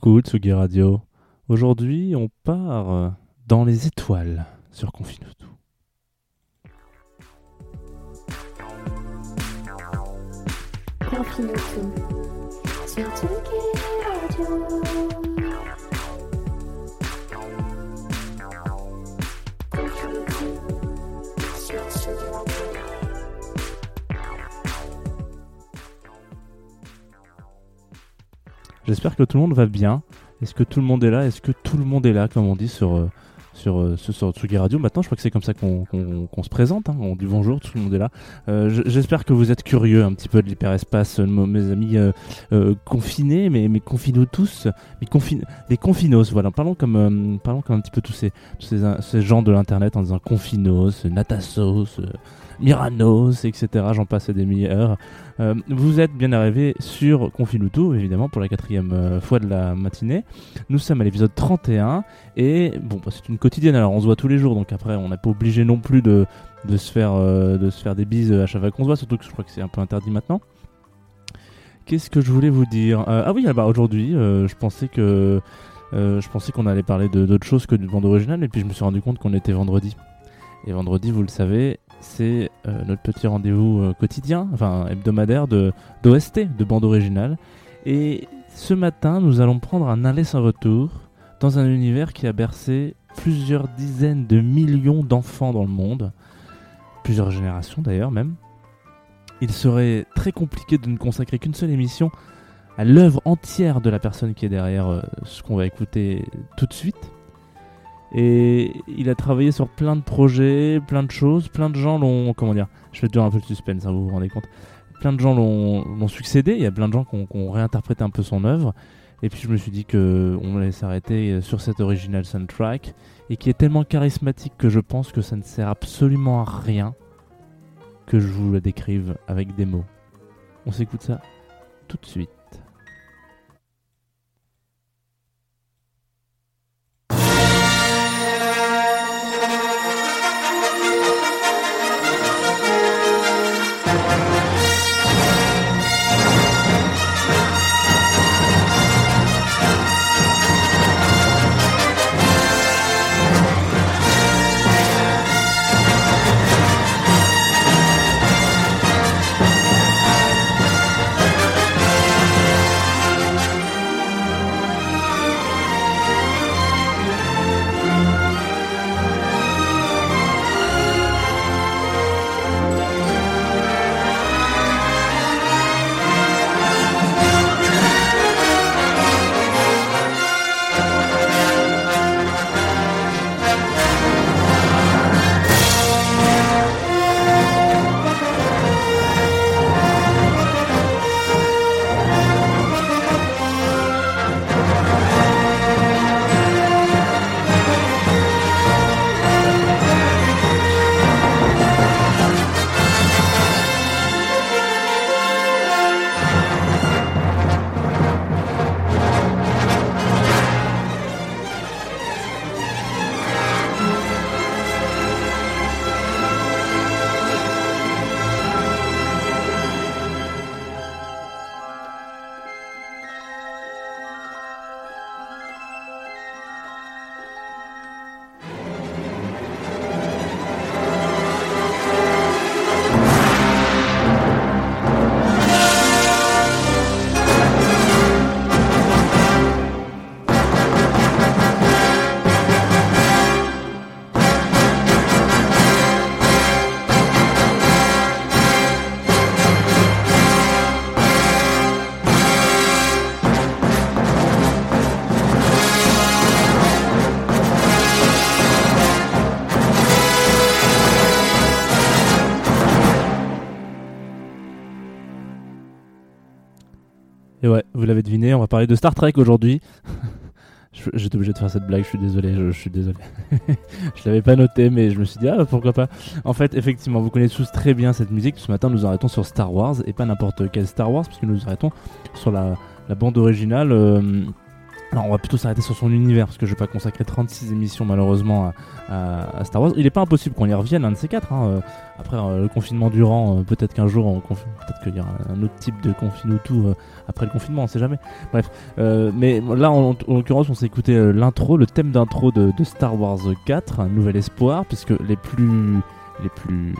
coucou Tsugi Radio. Aujourd'hui, on part dans les étoiles sur. Confinutu sur Tsugi Radio. J'espère que tout le monde va bien. Est-ce que tout le monde est là? Est-ce que tout le monde est là, comme on dit sur, euh, sur, euh, ce sur Tsugi Radio? Maintenant, je crois que c'est comme ça qu'on qu'on se présente. hein. On dit bonjour, tout le monde est là. Euh, J'espère que vous êtes curieux un petit peu de l'hyperespace, mes amis confinés, mais, mais confinés tous. Mais confin les confinos, voilà. Parlons comme, parlons comme un petit peu tous ces, tous ces, gens de l'internet en disant confinos, natasos. Miranos, etc. J'en passe et des meilleurs. Euh, vous êtes bien arrivés sur Confinuto, évidemment, pour la quatrième euh, fois de la matinée. Nous sommes à l'épisode 31 et bon, bah, c'est une quotidienne. Alors, on se voit tous les jours, donc après, on n'est pas obligé non plus de, de se faire euh, de se faire des bises à chaque fois qu'on se voit. Surtout que je crois que c'est un peu interdit maintenant. Qu'est-ce que je voulais vous dire? Ah oui, ah bah, aujourd'hui, je pensais que je pensais qu'on allait parler de- d'autre chose que du bande originale, et puis je me suis rendu compte qu'on était vendredi. Et vendredi, vous le savez, c'est euh, notre petit rendez-vous euh, quotidien, enfin hebdomadaire de d'OST, de bande originale. Et ce matin, nous allons prendre un aller sans retour dans un univers qui a bercé plusieurs dizaines de millions d'enfants dans le monde, plusieurs générations d'ailleurs même. Il serait très compliqué de ne consacrer qu'une seule émission à l'œuvre entière de la personne qui est derrière euh, ce qu'on va écouter tout de suite. Et il a travaillé sur plein de projets, plein de choses, plein de gens l'ont. Comment dire Je te dire un peu le suspense, hein, vous vous rendez compte. Plein de gens l'ont succédé, il y a plein de gens qui ont, réinterprété un peu son œuvre. Et puis je me suis dit que on allait s'arrêter sur cet original soundtrack et qui est tellement charismatique que je pense que ça ne sert absolument à rien que je vous le décrive avec des mots. On s'écoute ça tout de suite. Vous l'avez deviné, on va parler de Star Trek aujourd'hui. J'étais obligé de faire cette blague, je suis désolé, je, suis désolé. je l'avais pas noté, mais je me suis dit, ah pourquoi pas. En fait, effectivement, vous connaissez tous très bien cette musique. Ce matin, nous arrêtons sur Star Wars, et pas n'importe quel Star Wars, parce que nous arrêtons sur la, la bande originale. euh, alors, on va plutôt s'arrêter sur son univers, parce que je vais pas consacrer 36 émissions malheureusement à, à- Star Wars. Il est pas impossible qu'on y revienne, un de ces quatre. hein, euh, Après euh, le confinement durant, euh, peut-être qu'un jour, peut-être qu'il y aura un autre type de confinement ou tout euh, après le confinement, on sait jamais. Bref, euh, mais là, en, en l'occurrence, on s'est écouté euh, l'intro, le thème d'intro de, de Star Wars 4, un nouvel espoir, puisque les plus les plus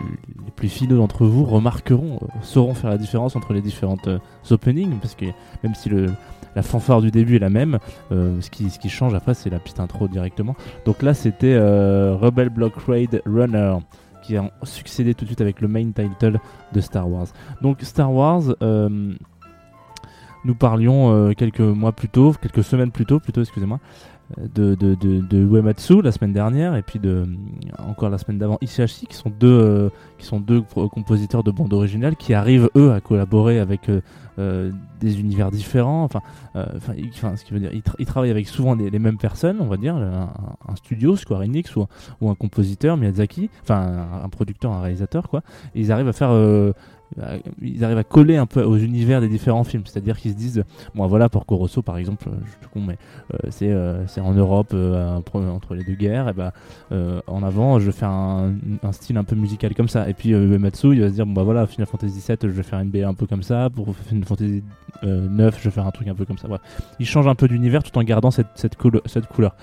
les plus finaux d'entre vous remarqueront, sauront faire la différence entre les différentes openings, parce que même si le la fanfare du début est la même, euh, ce, qui, change après c'est la petite intro directement. Donc là c'était euh, Rebel Block Raid Runner qui a succédé tout de suite avec le main title de Star Wars. Donc Star Wars, euh, nous parlions quelques mois plus tôt, quelques semaines plus tôt, plutôt excusez-moi, de, de, de, Uematsu la semaine dernière et puis de encore la semaine d'avant Ishihashi qui sont deux euh, qui sont deux compositeurs de bande originale qui arrivent eux à collaborer avec euh, euh, des univers différents. Enfin ce qui veut dire ils, tra- ils travaillent avec souvent les, mêmes personnes on va dire un, studio Square Enix ou, ou un compositeur Miyazaki enfin un, producteur un réalisateur quoi. Ils arrivent à faire ils arrivent à coller un peu aux univers des différents films. C'est-à-dire qu'ils se disent bon voilà pour Corosso par exemple euh, je con mais euh, c'est euh, c'est en Europe entre les deux guerres et bah en avant je vais faire un, style un peu musical comme ça. Et puis Uematsu il va se dire bon bah voilà Final Fantasy 7 je vais faire une BA un peu comme ça. Pour Final Fantasy 9 je vais faire un truc un peu comme ça. Voilà. il change un peu d'univers tout en gardant cette, cette, cette couleur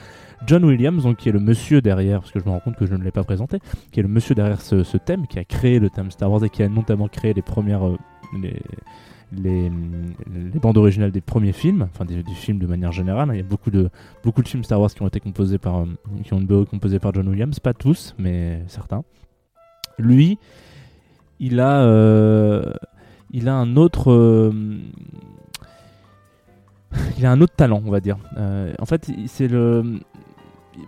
John Williams donc qui est le monsieur derrière parce que je me rends compte que je ne l'ai pas présenté qui est le monsieur derrière ce, thème qui a créé le thème Star Wars et qui a notamment créé les premières euh, les, bandes originales des premiers films, enfin des, des films de manière générale. Il y a beaucoup de, beaucoup de films Star Wars qui ont été composés par, euh, qui ont par John Williams, pas tous, mais certains. Lui, il a, euh, il a un autre, il a un autre talent, on va dire. En fait, c'est le,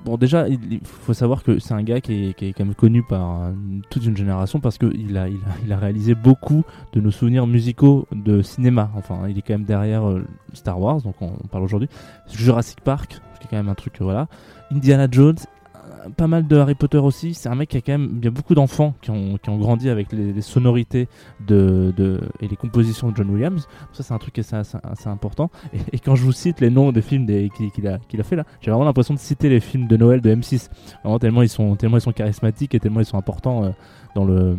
bon déjà, il faut savoir que c'est un gars qui est, quand même connu par euh, toute une génération parce qu'il a, réalisé beaucoup de nos souvenirs musicaux de cinéma. Enfin, il est quand même derrière euh, Star Wars, donc on, on parle aujourd'hui. Jurassic Park, qui est quand même un truc, euh, voilà. Indiana Jones, pas mal de Harry Potter aussi. C'est un mec qui a quand même a beaucoup d'enfants qui ont, qui ont grandi avec les, sonorités de, de, et les compositions de John Williams. Ça, c'est un truc qui est assez, important. Et, quand je vous cite les noms des films des- qu'il a, a fait là, j'ai vraiment l'impression de citer les films de Noël de M6. Vraiment, tellement ils sont, tellement ils sont charismatiques et tellement ils sont importants euh, dans le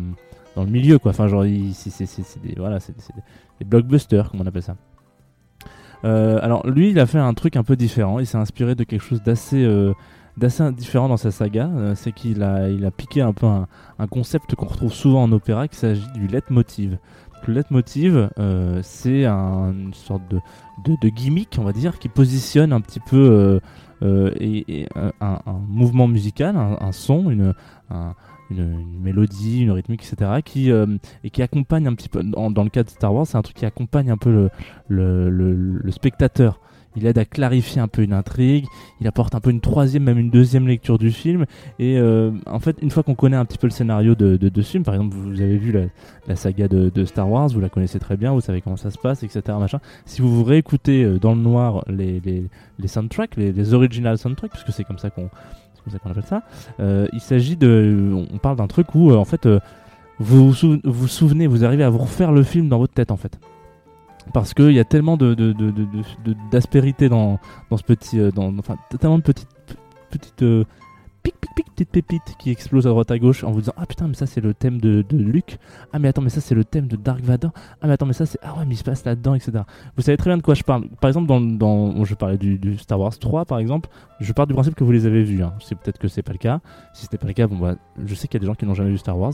dans le milieu quoi enfin genre c'est des voilà c'est des blockbusters comme on appelle ça Euh, alors lui il a fait un truc un peu différent il s'est inspiré de quelque chose d'assez euh, d'assez différent dans sa saga Euh, c'est qu'il a il a piqué un peu un, concept qu'on retrouve souvent en opéra qui s'agit du leitmotiv le leitmotiv euh, c'est un- une sorte de, gimmick on va dire qui positionne un petit peu euh, et, un, mouvement musical un, son une un- une, une mélodie, une rythmique, etc. qui et qui accompagne un petit peu. Dans, le cas de Star Wars, c'est un truc qui accompagne un peu le spectateur. Il aide à clarifier un peu une intrigue. Il apporte un peu une troisième, même une deuxième lecture du film. Et euh, en fait, une fois qu'on connaît un petit peu le scénario de, de, de ce film, par exemple, vous avez vu la, saga de, Star Wars, vous la connaissez très bien, vous savez comment ça se passe, etc. Machin. Si vous réécoutez euh, dans le noir les, les, les soundtracks, les, les original soundtracks, puisque c'est comme ça qu'on qu'on appelle ça. Euh, il s'agit de, on parle d'un truc où en fait vous vous vous souvenez, vous arrivez à vous refaire le film dans votre tête en fait, parce qu'il y a tellement de d'aspérité dans dans ce petit, euh, dans, enfin tellement de petites petites euh, pic pic pic petites pépites qui explosent à droite à gauche en vous disant ah putain mais ça c'est le thème de, de Luke ah mais attends mais ça c'est le thème de Dark Vador. Ah mais attends mais ça c'est ah ouais mais il se passe là-dedans etc vous savez très bien de quoi je parle. Par exemple dans, dans je parlais du, Star Wars 3 par exemple. Je pars du principe que vous les avez vus hein. c'est peut-être que c'est pas le cas. Si c'était pas le cas bon bah je sais qu'il y a des gens qui n'ont jamais vu Star Wars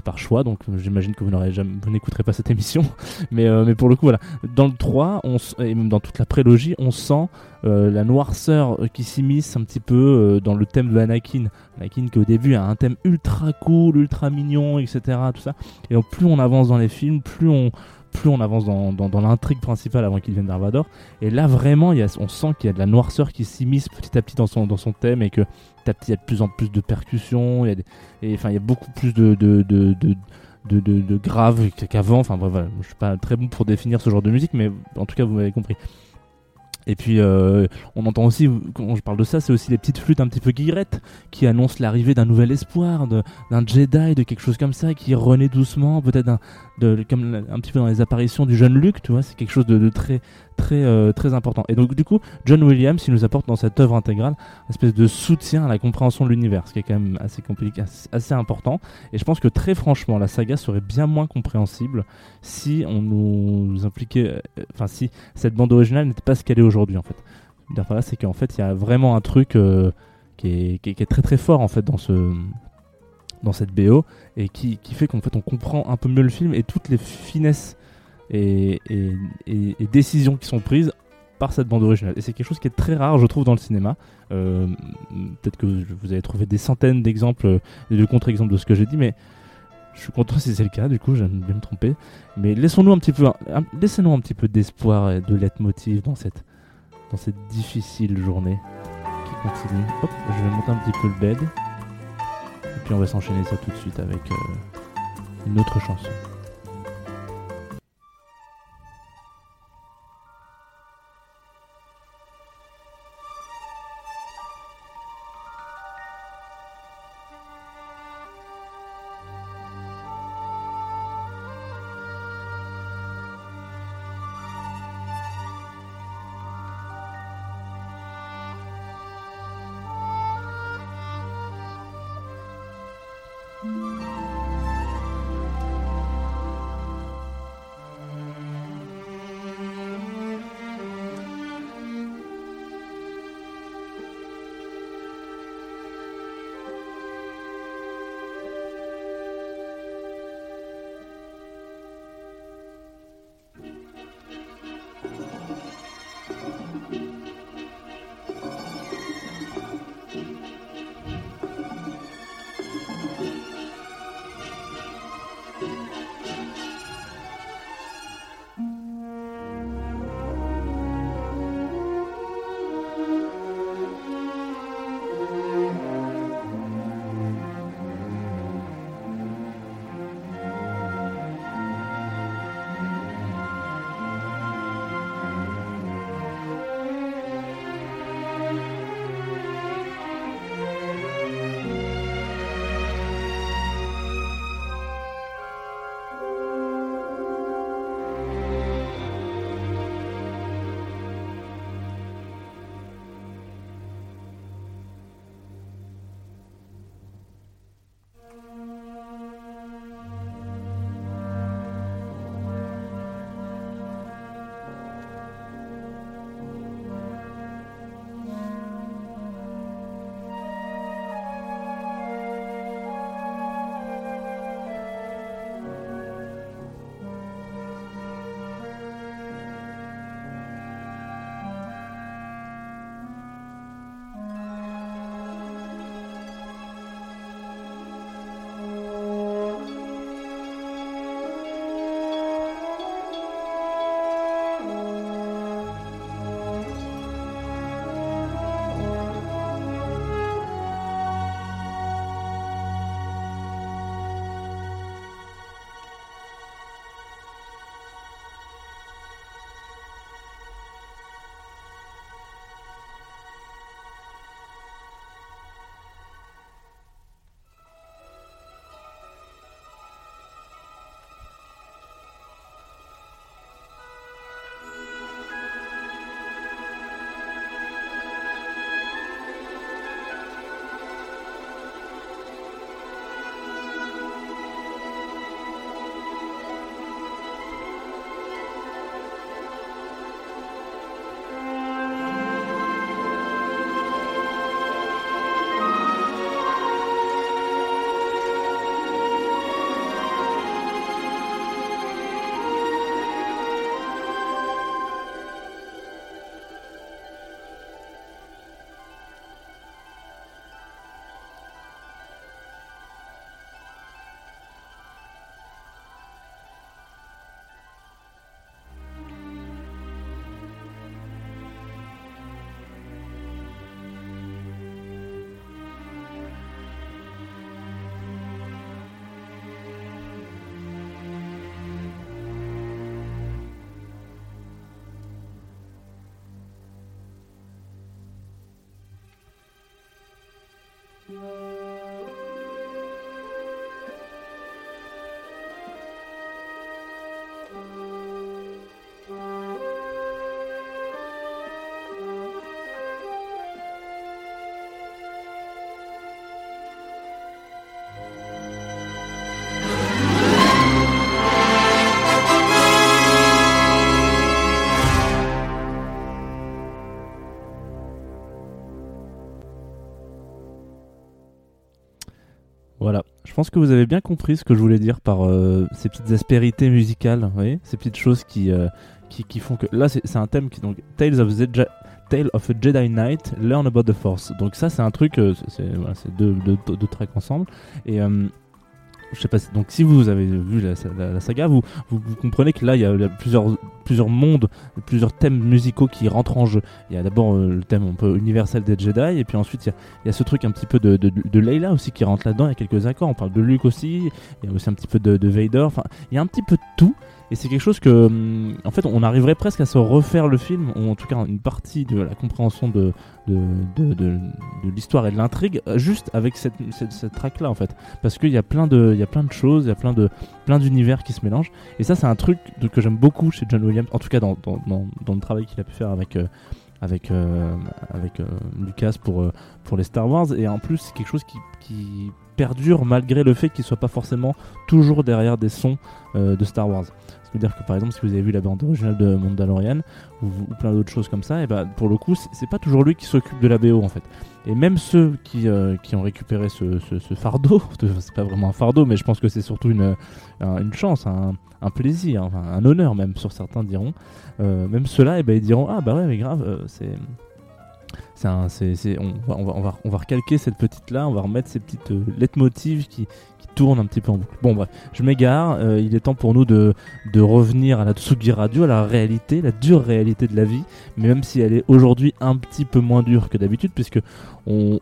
par choix donc euh, j'imagine que vous n'aurez jamais vous n'écouterez pas cette émission. Mais euh, mais pour le coup voilà. Dans le 3 on et même dans toute la prélogie on sent euh, la noirceur qui s'immisce un petit peu dans le thème de Anakin. Anakin qui au début a un thème ultra cool ultra mignon etc tout ça. Et donc plus on avance dans les films plus on plus on avance dans, dans, l'intrigue principale avant qu'il devienne Dark Vador et là vraiment il y a, on sent qu'il y a de la noirceur qui s'immisce petit à petit dans son, dans son thème et que il y a de plus en plus de percussions il y a et enfin il y a beaucoup plus de, de, de, de, de, de, de grave qu'avant. Enfin bref, voilà, je suis pas très bon pour définir ce genre de musique, mais en tout cas vous m'avez compris. Et puis euh, on entend aussi, quand je parle de ça, c'est aussi les petites flûtes un petit peu guillerettes qui annoncent l'arrivée d'un nouvel espoir, d'un Jedi, de quelque chose comme ça, qui renaît doucement, peut-être comme un petit peu dans les apparitions du jeune Luke, tu vois, c'est quelque chose de, très très euh, très important. Et donc du coup, John Williams, il nous apporte dans cette œuvre intégrale une espèce de soutien à la compréhension de l'univers, ce qui est quand même assez compliqué, assez, important. Et je pense que très franchement, la saga serait bien moins compréhensible si on nous impliquait, euh, enfin si cette bande originale n'était pas ce qu'elle est aujourd'hui en fait. C'est qu'en fait, il y a vraiment un truc euh, qui, est, qui, est, qui est très très fort en fait dans ce dans cette BO et qui, qui fait qu'en fait on comprend un peu mieux le film et toutes les finesses et, et, décisions qui sont prises par cette bande originale. Et c'est quelque chose qui est très rare, je trouve, dans le cinéma. Euh, Peut-être que vous avez trouvé des centaines d'exemples euh, et de contre-exemples de ce que j'ai dit, mais je suis content si c'est le cas, du coup, j'aime bien me tromper. Mais laissons-nous un petit peu, laissez-nous un petit peu d'espoir et de leitmotiv dans cette, dans cette difficile journée qui continue. Hop, je vais monter un petit peu le bed. Puis on va s'enchaîner ça tout de suite avec euh, une autre chanson. Pense que vous avez bien compris ce que je voulais dire par euh, ces petites aspérités musicales, vous voyez ces petites choses qui, euh, qui, font que. Là, c'est un thème qui. Donc, Tales of, the Je- Tale of a Jedi Knight, Learn About the Force. Donc, ça, c'est un truc. euh, c'est deux, deux, deux tracks ensemble. Et. Je sais pas, donc si vous avez vu la, saga, vous, vous, comprenez que là il y a, plusieurs, plusieurs mondes, plusieurs thèmes musicaux qui rentrent en jeu. Il y a d'abord euh, le thème un peu universel des Jedi, et puis ensuite il y a, y a ce truc un petit peu de, de, de Leila aussi qui rentre là-dedans. Il y a quelques accords, on parle de Luke aussi, il y a aussi un petit peu de, de Vader. Enfin, il y a un petit peu de tout. Et c'est quelque chose que, hum, en fait, on arriverait presque à se refaire le film, ou en tout cas une partie de la compréhension de, de, de, l'histoire et de l'intrigue, euh, juste avec cette, cette, cette track-là, en fait. Parce qu'il y a plein de, y a plein de choses, il y a plein de, plein d'univers qui se mélangent. Et ça, c'est un truc que j'aime beaucoup chez John Williams, en tout cas dans, dans, dans, dans le travail qu'il a pu faire avec, euh, avec, euh, avec Lucas pour, pour les Star Wars. Et en plus, c'est quelque chose qui, qui perdure malgré le fait qu'il soit pas forcément toujours derrière des sons euh, de Star Wars. Ça veut dire que par exemple, si vous avez vu la bande originale de Mandalorian ou, ou plein d'autres choses comme ça, et ben pour le coup, c'est c'est pas toujours lui qui s'occupe de la BO en fait. Et même ceux qui, euh, qui ont récupéré ce, ce- ce fardeau, c'est pas vraiment un fardeau, mais je pense que c'est surtout une, un- une chance, un, un plaisir, un honneur même, sur certains diront. Euh, même ceux-là, et ben, ils diront Ah bah ouais, mais grave, euh, on, va, recalquer cette petite là, on va remettre ces petites euh, leitmotivs qui, tournent un petit peu en boucle. Bon, bref, je m'égare. euh, il est temps pour nous de, revenir à la Tsugi Radio, à la réalité, la dure réalité de la vie, mais même si elle est aujourd'hui un petit peu moins dure que d'habitude, puisque on,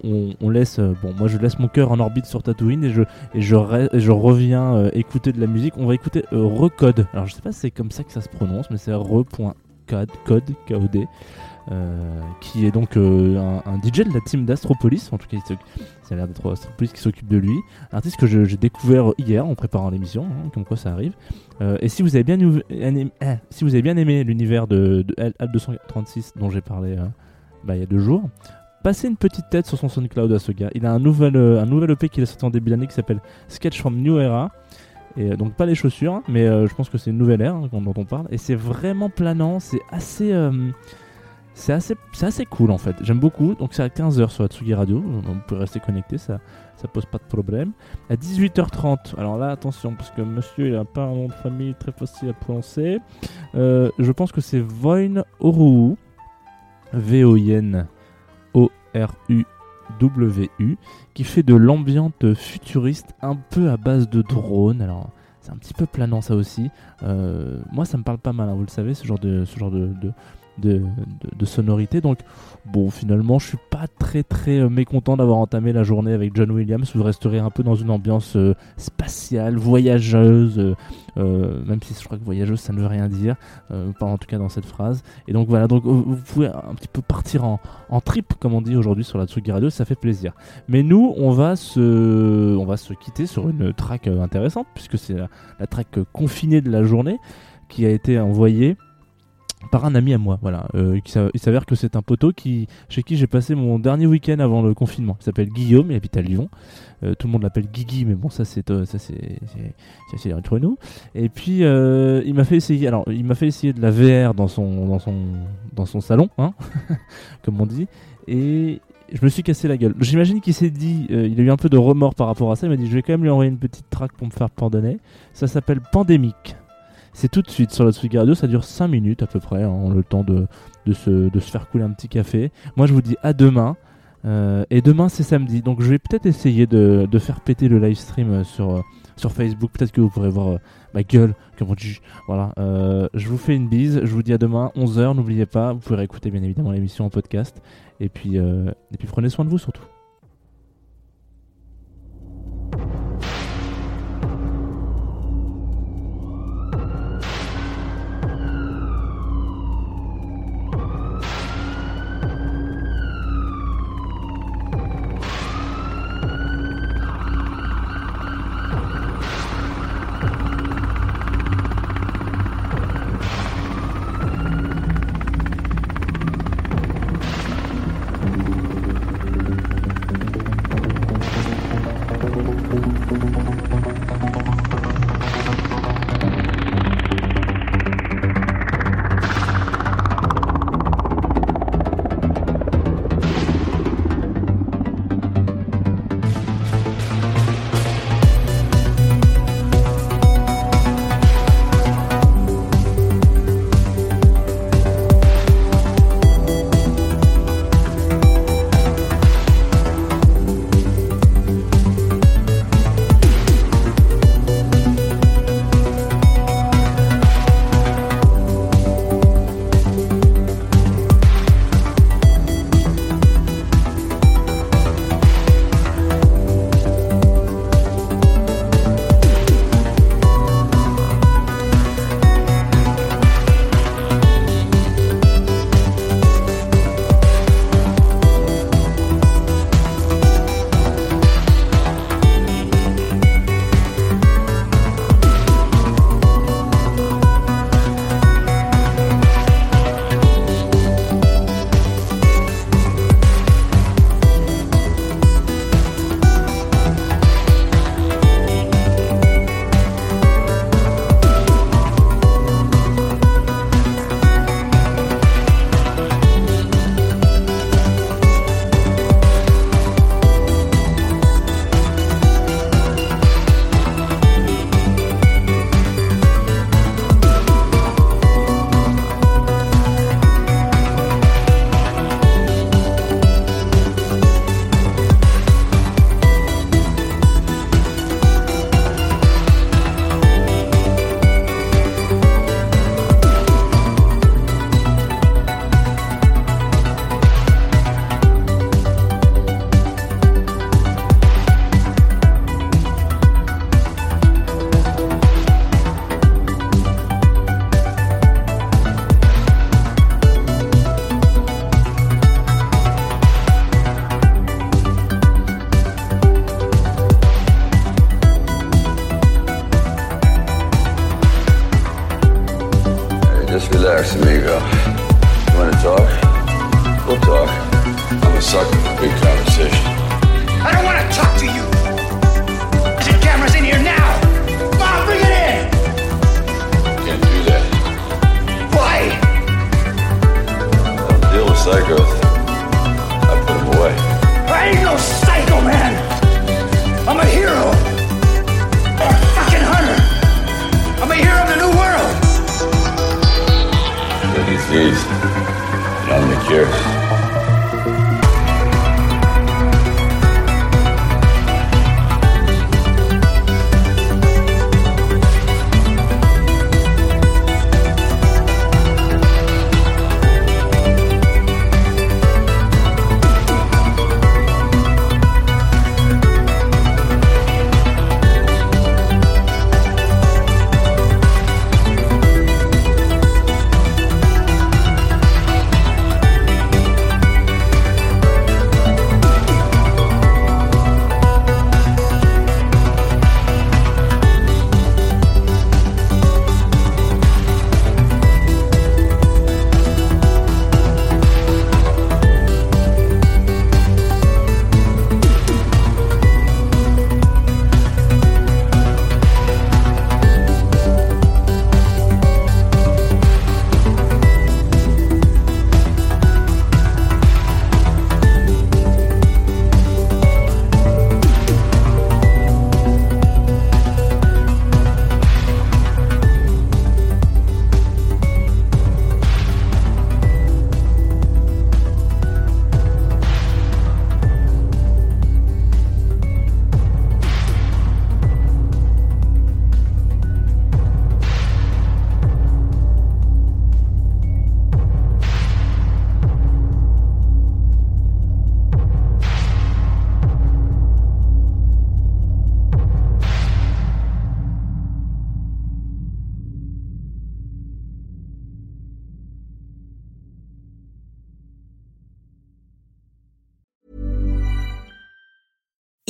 laisse, euh, bon, moi je laisse mon cœur en orbite sur Tatooine et je, reviens euh, écouter de la musique. On va écouter Recode. Alors je sais pas si c'est comme ça que ça se prononce, mais c'est re.code, code, K-O-D. Euh, qui est donc euh, un, un DJ de la team d'Astropolis, en tout cas il a l'air d'être Astropolis qui s'occupe de lui, un artiste que j'ai découvert hier en préparant l'émission, hein, comme quoi ça arrive. Euh, et si vous avez bien, aimé- ah, si vous avez bien aimé l'univers de, de Al- Al 236 dont j'ai parlé bah, il y a deux jours, passez une petite tête sur son SoundCloud à ce gars. Il a un nouvel, un nouvel EP qu'il a sorti en début d'année qui s'appelle Sketch from New Era. Et donc pas les chaussures, mais je pense que c'est une nouvelle ère hein, dont on parle. Et c'est vraiment planant, c'est assez, c'est assez, assez cool en fait. J'aime beaucoup. Donc c'est à 15h sur la Tsugi Radio. Vous pouvez rester connecté, ça, ça pose pas de problème. À 18h30. Alors là, attention parce que Monsieur il a pas un nom de famille très facile à prononcer. Euh, je pense que c'est Voin Oru, V-O-I-N O-R-U-W-U, qui fait de l'ambiante futuriste un peu à base de drones. Alors, c'est un petit peu planant ça aussi. Euh, moi, ça me parle pas mal, hein, vous le savez, ce genre de, ce genre de, de, sonorité. Donc, bon, finalement, je suis pas très très euh, mécontent d'avoir entamé la journée avec John Williams. Vous resterez un peu dans une ambiance euh, spatiale, voyageuse, euh, même si je crois que voyageuse ça ne veut rien dire, pas en tout cas dans cette phrase. Et donc voilà, donc vous pouvez un petit peu partir en, en trip, comme on dit aujourd'hui sur la Tsugi Radio, ça fait plaisir. Mais nous, on va se, on va se quitter sur une track intéressante, puisque c'est la, la track confinée de la journée qui a été envoyée par un ami à moi, voilà. Euh, il s'avère que c'est un poteau qui, chez qui j'ai passé mon dernier week-end avant le confinement. Il s'appelle Guillaume, il habite à Lyon. Euh, tout le monde l'appelle Guigui, mais bon, ça c'est euh, ça c'est c'est- entre nous. Et puis euh, il m'a fait essayer, alors il m'a fait essayer de la VR dans son dans son dans son salon, hein, comme on dit. Et je me suis cassé la gueule. J'imagine qu'il s'est dit, il a eu un peu de remords par rapport à ça. Il m'a dit, je vais quand même lui envoyer une petite track pour me faire pardonner. Ça s'appelle Pandémique. C'est tout de suite sur la Tsugi Radio, ça dure 5 minutes à peu près, hein, le temps de, se, faire couler un petit café. Moi je vous dis à demain. Euh, et demain c'est samedi, donc je vais peut-être essayer de, faire péter le live stream euh, sur, euh, sur Facebook. Peut-être que vous pourrez voir ma gueule, comme on dit. Voilà, je vous fais une bise, je vous dis à demain, 11h, n'oubliez pas, vous pourrez écouter bien évidemment l'émission en podcast. Et puis, et puis prenez soin de vous surtout.